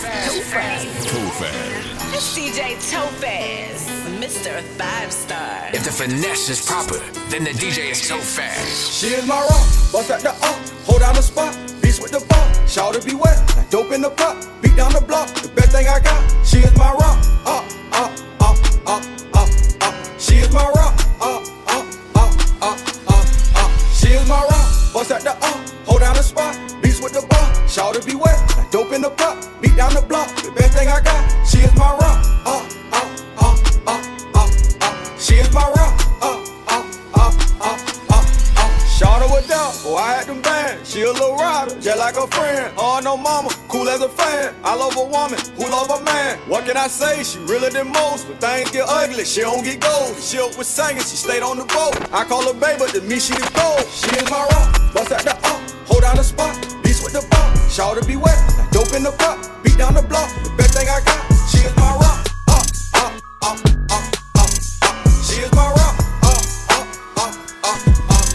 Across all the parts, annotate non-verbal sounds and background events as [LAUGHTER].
Tophaz. Tophaz. Tophaz. It's DJ Tophaz, Mr. Five Star. If the finesse is proper, then the DJ is Tophaz. She is my rock, bust at the up, hold down the spot, beast with the ball, shout to be wet, like dope in the pot, beat down the block, the best thing I got. She is my rock, up, up, up, up, up, up. She is my rock, up, up, up, up, up, up. She is my rock, bust at the up, hold down the spot, beast with the ball, shout to be wet, down the block, the best thing I got. She is my rock, up, up, up, up, up, up. She is my rock, up, up, up, up, up, up. Shot her with doubt, oh I had them band. She a little rider, just like a friend. Oh no mama, cool as a fan. I love a woman who love a man. What can I say? She realer than most. When things get ugly, she don't get gold. She up with singing, she stayed on the boat. I call her baby, but to me she the gold. She is my rock, bust at the up, hold down the spot, beast with the ball. Shout to be wet, like dope in the pot, beat down the block. The best thing I got, she is my rock, up, up, up, up, up. She is my rock, up, up, up, up, up.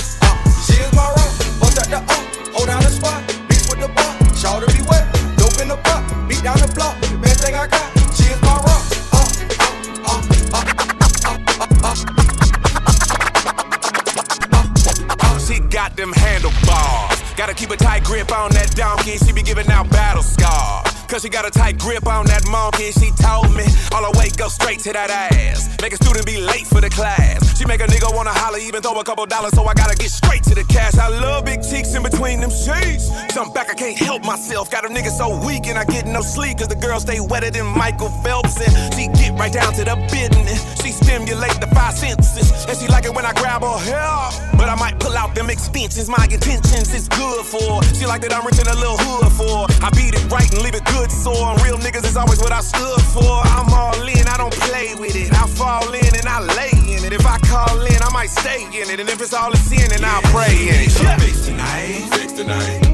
She is my rock, bust at the up, hold down the spot, beast with the ball. Shout to be wet, dope in the pot, beat down the block. Best thing I got, she is my rock, up, up, up, up, up, up, up. She got them handlebars. Gotta keep a tight grip on that donkey. She be giving out battle scars. Cause she got a tight grip on that monkey. She told me all her weight go straight to that ass. Make a student be late for the class. She make a nigga wanna holler, even throw a couple dollars, so I gotta get straight to the cash. I love big cheeks in between them sheets. Jump back, I can't help myself. Got a nigga so weak and I get no sleep. Cause the girl stay wetter than Michael Phelps. And she get right down to the business. She stimulate the five senses. And she like it when I grab her hair. But I might pull out them extensions. My intentions is good for. She like that I'm rich in a little hood for. I beat it right and leave it good sore. And real niggas is always what I stood for. I'm all in, I don't play with it. I fall in and I lay in it. If I call in, I might stay in it. And if it's all a sin, then I'll pray in it. Yeah. Fix tonight, fix tonight.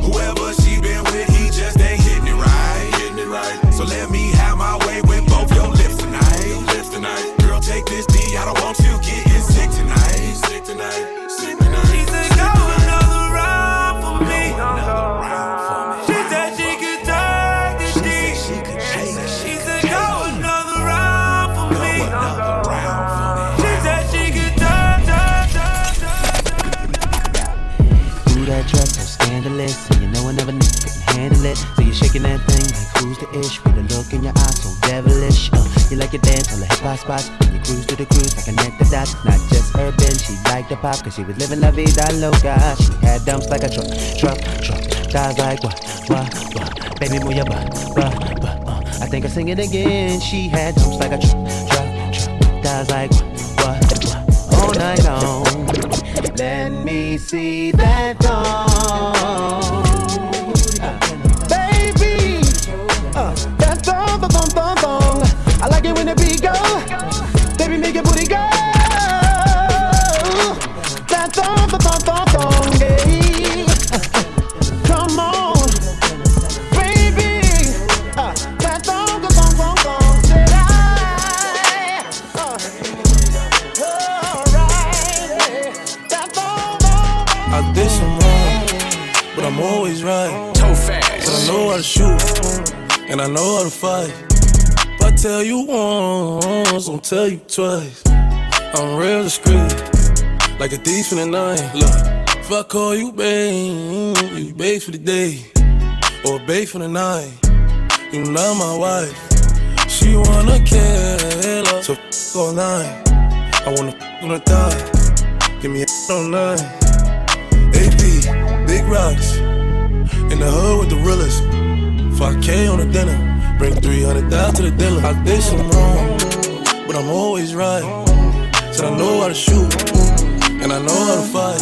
Like the ish? With a look in your eyes so devilish. Uh, you like your dance on the hip hop spots, you cruise to the cruise like connect the dots. Not just urban, she liked the pop, cause she was living la vida loca. She had dumps like a truck, truck, truck. Guys like what, what, what? Baby, move your butt, butt, butt. Uh, I think I'll sing it again. She had dumps like a truck, truck, truck. Guys like what, what, what? All night long. Let me see that thong. The beat go. Baby, make your booty go. That thong, thong, thong, thong, thong, yeah. Come on, baby. Uh, that thong, thong, thong, thong, thong. Said I. Uh, alright, that thong, thong, thong. I did some wrong, but I'm always right. Tophaz. But I know how to shoot, and I know how to fight. Tell you once, I'll tell you twice. I'm real discreet, like a thief in the night. Look, if I call you babe, you babe for the day, or babe for the night. You not my wife. She wanna kill her, so f all night. I wanna f on her thigh. Give me a [LAUGHS] all night. AP, big rocks. In the hood with the realest. 5K on the dinner. Bring 300 down to the dealer. I did some wrong, but I'm always right. Said I know how to shoot, and I know how to fight.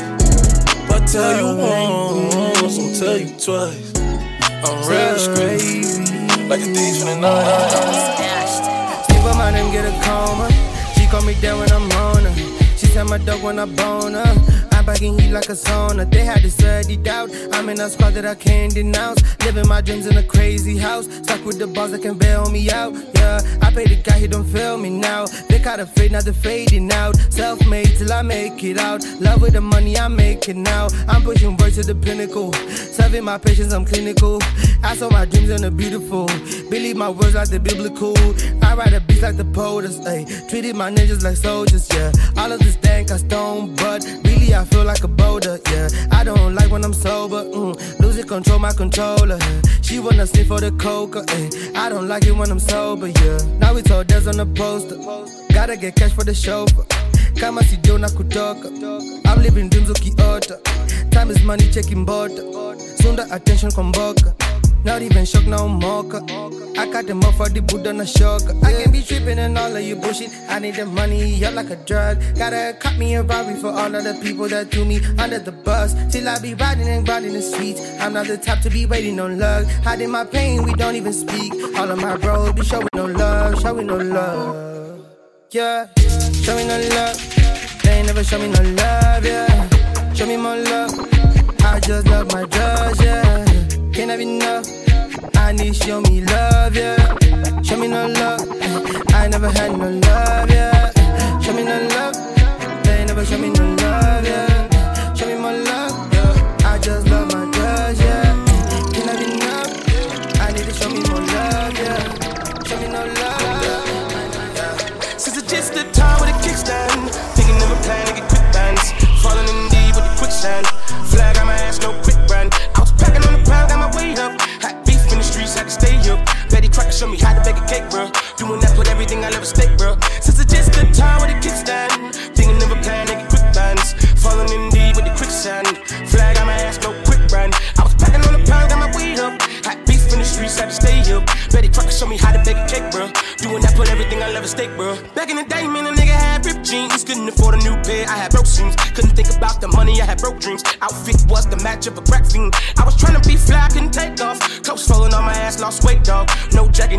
If I tell you once, I'll tell you twice. I'm real discreet, like a thief in the night. Sleep on my name, get a coma. She call me dead when I'm on her. She said my dog when I bone her. Heat like a sauna. They had to study doubt. I'm in a spot that I can't denounce. Living my dreams in a crazy house. Stuck with the boss that can bail me out. Yeah, I pay the guy, he don't feel me now. They kind of fade, now they're fading out. Self made till I make it out. Love with the money, I'm making now. I'm pushing words to the pinnacle. Serving my patients, I'm clinical. I saw my dreams in the beautiful. Believe my words like the biblical. I write a beat like the POTUS. Ayy, treated my ninjas like soldiers, yeah. All of this dank I stone, but really I feel like a boulder, yeah. I don't like when I'm sober, mm. losing control my controller. Yeah. She wanna sniff for the coca, ayy. I don't like it when I'm sober, yeah. Now it's all there's on the poster. Gotta get cash for the chauffeur. Kama sijona kutoka I'm living dreams ukiota Time is money checking border Sunda attention komboka Not even shock no mocha I got them up for the Buddha na shock. I can be tripping and all of you bullshit. I need the money up like a drug. Gotta cut me a robbery for all of the people that threw me under the bus. Till I be riding and grinding the streets. I'm not the type to be waiting on luck. Hiding my pain, we don't even speak. All of my bros be showing no love, showing no love. Yeah, show me no love. They ain't never show me no love, yeah. Show me more love. I just love my drugs, yeah Can't have enough I need show me love, yeah. Show me no love. I never had no love, yeah. Show me no love. They never show me no love, yeah.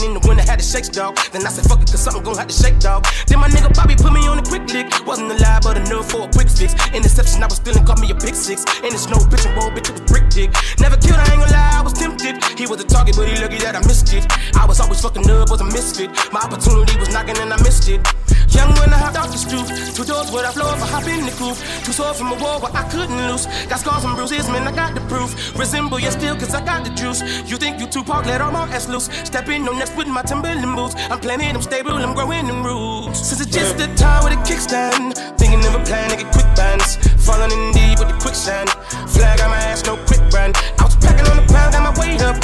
Jacket in the winter, had to shake, dog. Then I said, fuck it, cause something gon' have to shake, dog. Then my nigga Bobby put me on a quick lick. Wasn't alive, but enough for a quick fix. Interception, I was stealing, caught me a big six. And it's no bitch and roll, bitch, it was brick dick. Never killed, I ain't gonna lie, I was tempted. He was a target, but he lucky that I missed it. I was always fucking up, was a misfit. My opportunity was knocking and I missed it. Young when I hopped off the stoop, two doors where I floor if I hop in the coupe. Two swords from a war where I couldn't lose. Got scars and bruises, man, I got the proof. Resemble you still, cause I got the juice. You think you too Tupac, let all my ass loose. Step in on next with my Timberland boots. I'm planning, I'm stable, I'm growing in roots. Since it's just the time with a kickstand, thinking of a plan to get quick bands. Falling in deep with the quicksand. Flag on my ass, no quick brand. I was packing on the pound, got my weight up.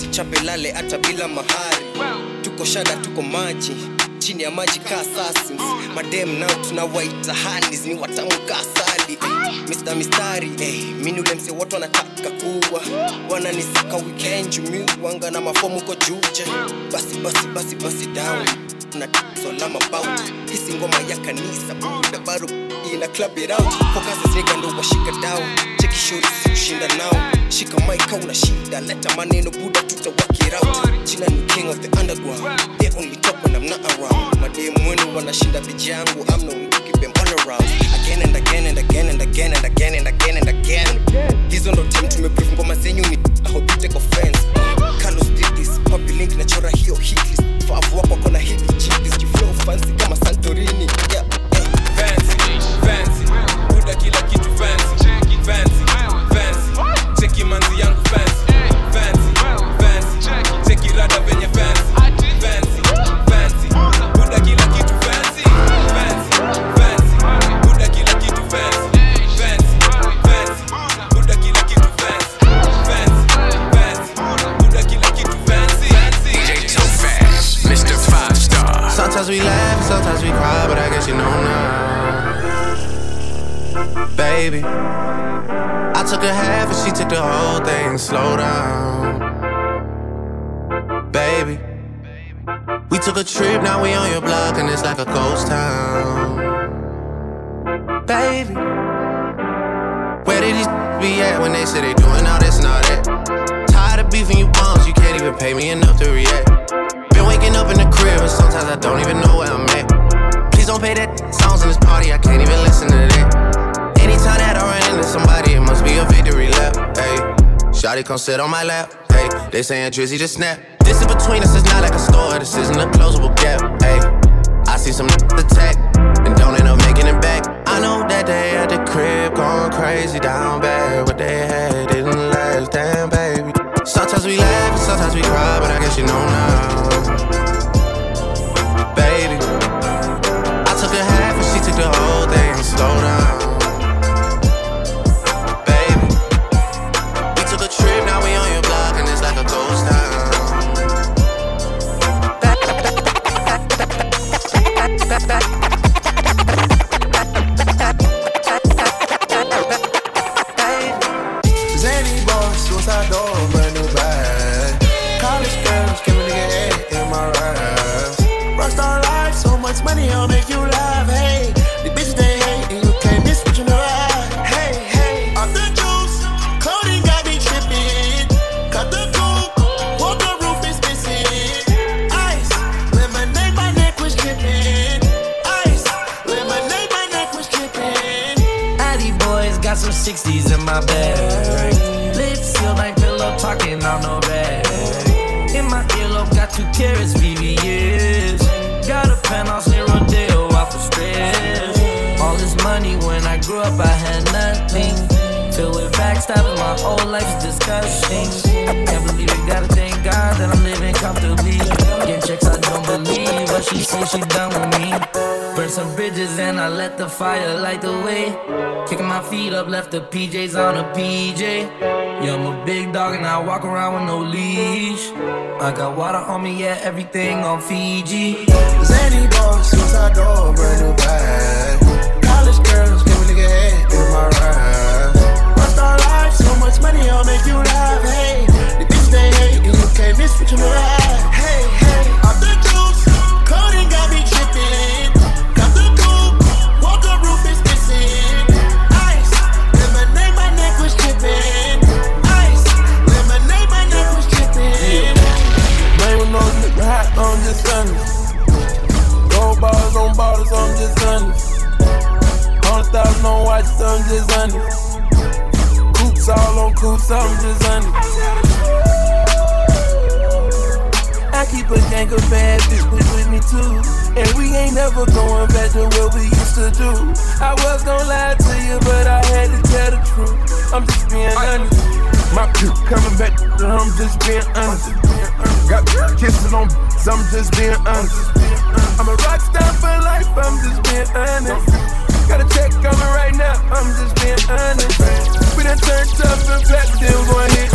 Kusonga lale hata bila mahari. Tuko shada tuko maji. Chini ya maji ka assassins. Madem nao tunawaita hanis ni watamu ka asali. Eh, Mr. mistari eh, minule mse watu wanataka kuwa wananisaka weekend jumi wanga na mafomu ko juja. Basi basi basi basi down. Na solama bout hisi ngoma ya kanisa. Buda baro ina club it out. Focus nigga ndo washika down kishori kushinda nao. Shika maika una shida. Leta maneno buda tutawakirau china ni king of the underground. They only talk when i'm not around. Mademu wenu wanashinda beji yangu. I'm no to bem all around. Again and again and again and again and again and again and again. Hizo ndo time tumebrief ngoma zenyu ni took a half and she took the whole thing. Slow down, baby. We took a trip, now we on your block, and it's like a ghost town. Baby, where did these be at when they say they doing all this and all that? Tired of beefing you bums, you can't even pay me enough to react. Been waking up in the crib and sometimes I don't even know where I'm at. Please don't pay that songs in this party, I can't even listen to that. Anytime that I run into somebody, it must be a victory lap. Hey, Shotty come sit on my lap. Hey, they saying Drizzy just snap. This in between us it's not like a store, this isn't a closable gap. Hey, I see some attack and don't end up making it back. You laugh. Disgusting. Can't believe it, gotta thank God that I'm living comfortably. Get checks, I don't believe, but she say she done with me. Burn some bridges and I let the fire light the way. Kicking my feet up, left the PJs on a PJ. Yeah, I'm a big dog and I walk around with no leash. I got water on me, yeah, everything on Fiji. Zany boy, suicide door, brand new bag. College girls, give a nigga head in my rap. Much money, I'll make you laugh. Hey, the bitch they hate, you can't miss what you had. Hey, hey, off the juice, clothing got me tripping. Got the coupe, walk the roof is missing. Ice, lemonade, my neck was dripping. Ice, lemonade, my neck was dripping. Man with no nigga hot, I'm just honest. Gold bars on bottles, I'm just honest. Hundred thousand on watches, I'm just honest. Coops all on coops, I'm just honest. I keep a gang of bad bitches with me too. And we ain't never going back to what we used to do. I was gonna lie to you, but I had to tell the truth. I'm just being honest. My crew coming back, I'm just being honest. Got kisses on, I'm just being honest. I'm a rock star for life, I'm just being honest. Got a check coming right now, I'm just being honest. We done turned up and back, then we gon' hit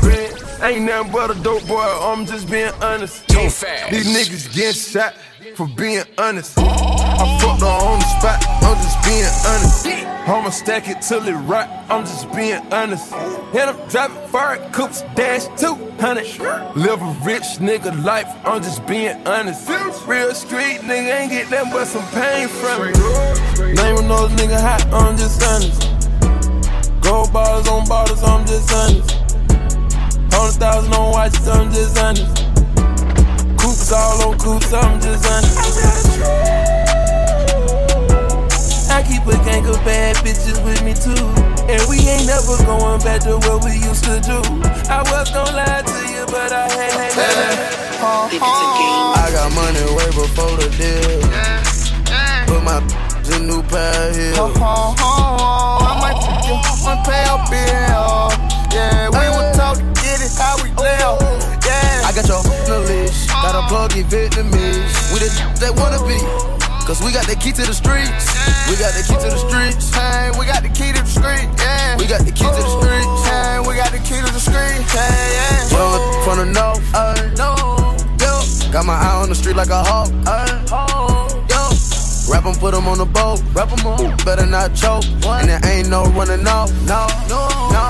grand. Ain't nothing but a dope boy, I'm just being honest. Too fast. These niggas getting shot for being honest. I fucked her on the spot, I'm just being honest. I'ma stack it till it rot, I'm just being honest. And I'm driving fire coops, dash 200. Live a rich nigga life, I'm just being honest. Real street nigga ain't get that but some pain from it. Name with no nigga hot, I'm just honest. Gold bars on bottles, I'm just honest. Hundred thousand on watches, I'm just honest. Coops all on coops, I'm just honest. I keep a gang of bad bitches with me too. And we ain't never going back to what we used to do. I was gonna lie to you, but I had to. I got money way before the deal. Put my in new pair of heels. I might put you one up bill. Yeah, we would talk, get it how we live. Yeah, I got your list. Got a plug in Vietnamese. We the that wanna be. Cause we got the key to the streets. We got the key to the streets. Hey, we got the key to the street. Yeah. We got the key to the streets. Hey, we got the key to the street. Hey, yeah. From the north. Uh, no. Got my eye on the street like a hawk. Uh, yo. Rap 'em, put 'em on the boat. Rap 'em on. Better not choke. And there ain't no running off. No, no, no.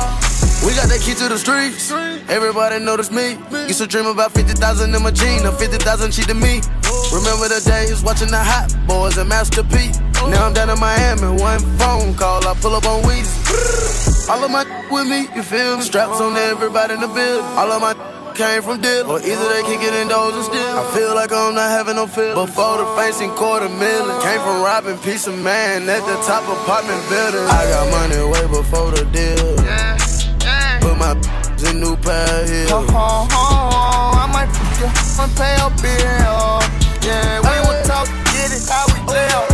We got the key to the streets. Everybody notice me. Used to dream about 50,000 in my jeans. Now 50,000 cheating me. Remember the days watching the Hot Boys and Master P. Now I'm down in Miami, one phone call, I pull up on Weezy. All of my with me, you feel me? Straps on everybody in the building. All of my came from deal, or either they kick it in doors and still. I feel like I'm not having no feel. Before the facing quarter million, came from robbing piece of man at the top apartment building. I got money way before the deal. Put my in new pair of heels. Uh-huh, uh-huh. I might put you one pay up bill. Yeah, we would talk, get it how we live.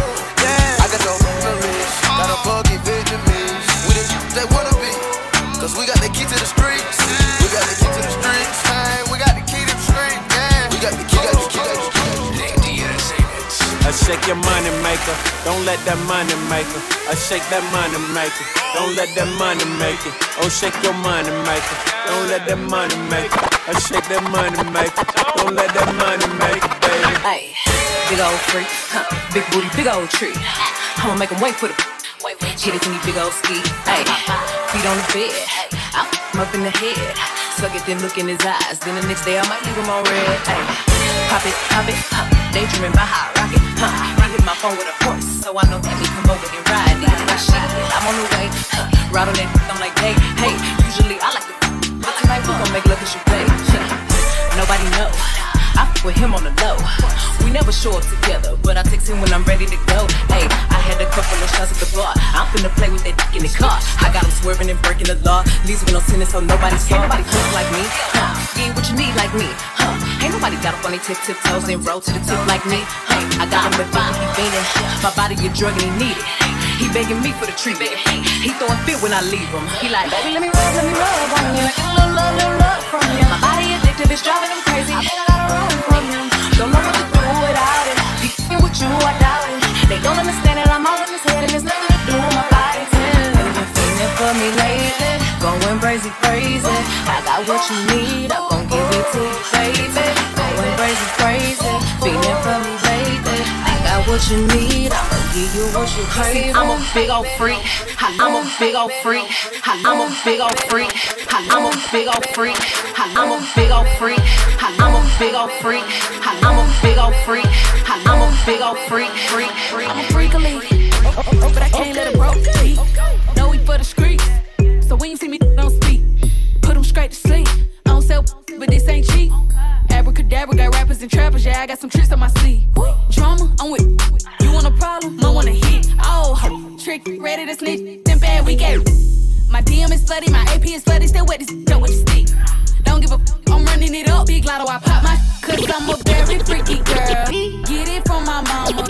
Your money maker, don't let that money maker. I shake that money maker, don't let that money make it. Oh, shake your money maker, don't let that money make it. I shake that money maker, don't let that money make it, baby. Hey, big old freak, huh, big booty, big old tree. I'ma make him wait for the. Hit it to me, big old ski. Hey, feet on the bed, I f him up in the head. Suck it, then look in his eyes. Then the next day I might leave him on red. Hey, pop it, pop it, huh. Daydreaming by hot rocket, huh. Hit my phone with a horse, so I know me come over and ride. Need my shit, I'm on the way, huh. Ride on that, I'm like, hey, hey. Usually I like to, but tonight we gon' make love cause you pay. Nobody know. I f with him on the low. We never show up together, but I text him when I'm ready to go. Hey, I had a couple of shots at the bar. I'm finna play with that dick in the car. I got him swerving and breaking the law. Leaves with no sentence, so nobody saw. Nobody cook like me, huh? Get what you need like me, huh? Ain't nobody got up on their tip tip toes and roll to the tip like me, Hey, I got him with fine, he fiending. My body a drug and he need it. He begging me for the treatment. He throwing fit when I leave him. He like, baby, let me rub, let me rub on you. Like a little love, little love from you. My body addictive, it's driving him crazy. What you need, I'm gon' give it to you, baby. Going crazy, crazy, feeling for me lately. I got what you need, I'ma give you what you crave. I'm a big old freak, I'm a big old freak, I'm a big old freak, I'm a big old freak, I'm a big old freak, I'm a big old freak, I'm a big old freak, I'm a big old freak, freak, freak. I'm a freak of league, oh, oh, oh, but I can't let it broke beat. Know we for the streets, so when you see me, don't speak. Abracadabra and trappers, yeah, I got some tricks on my sleeve. Drama, I'm with. You want a problem? I want to hit. Oh, trick, ready to snitch. Then bad, we get. My DM is slutty, my AP is slutty, still wet this dope with the stick. Don't give a f- I'm running it up. Big lotto, I pop my cause I'm a very freaky girl. Get it from my mama.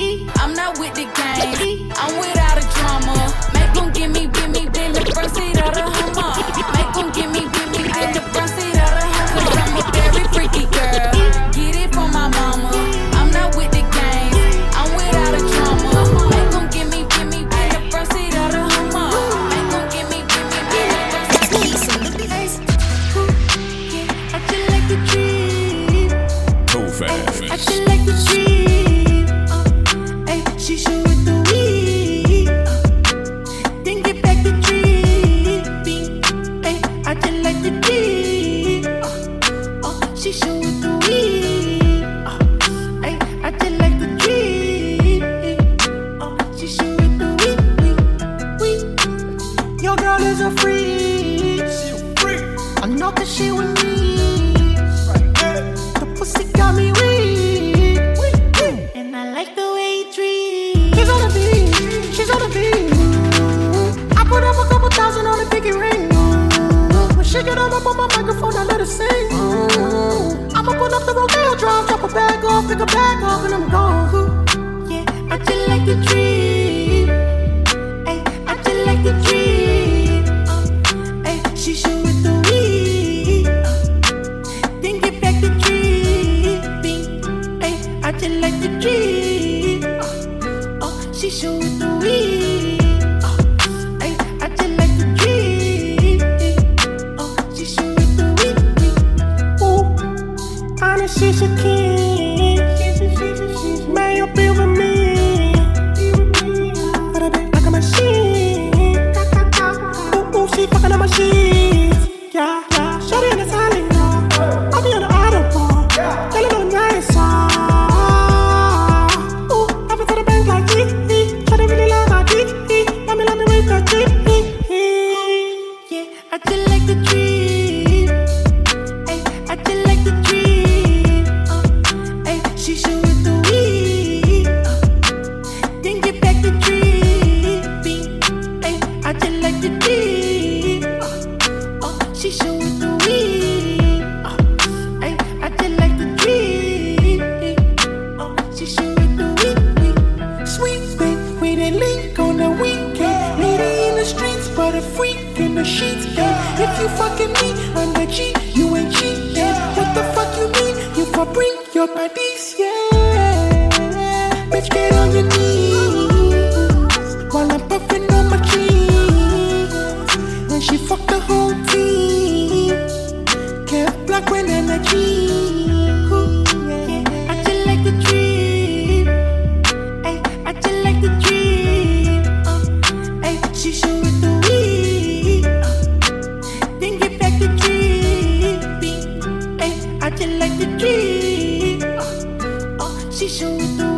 Fucking hoje juntos.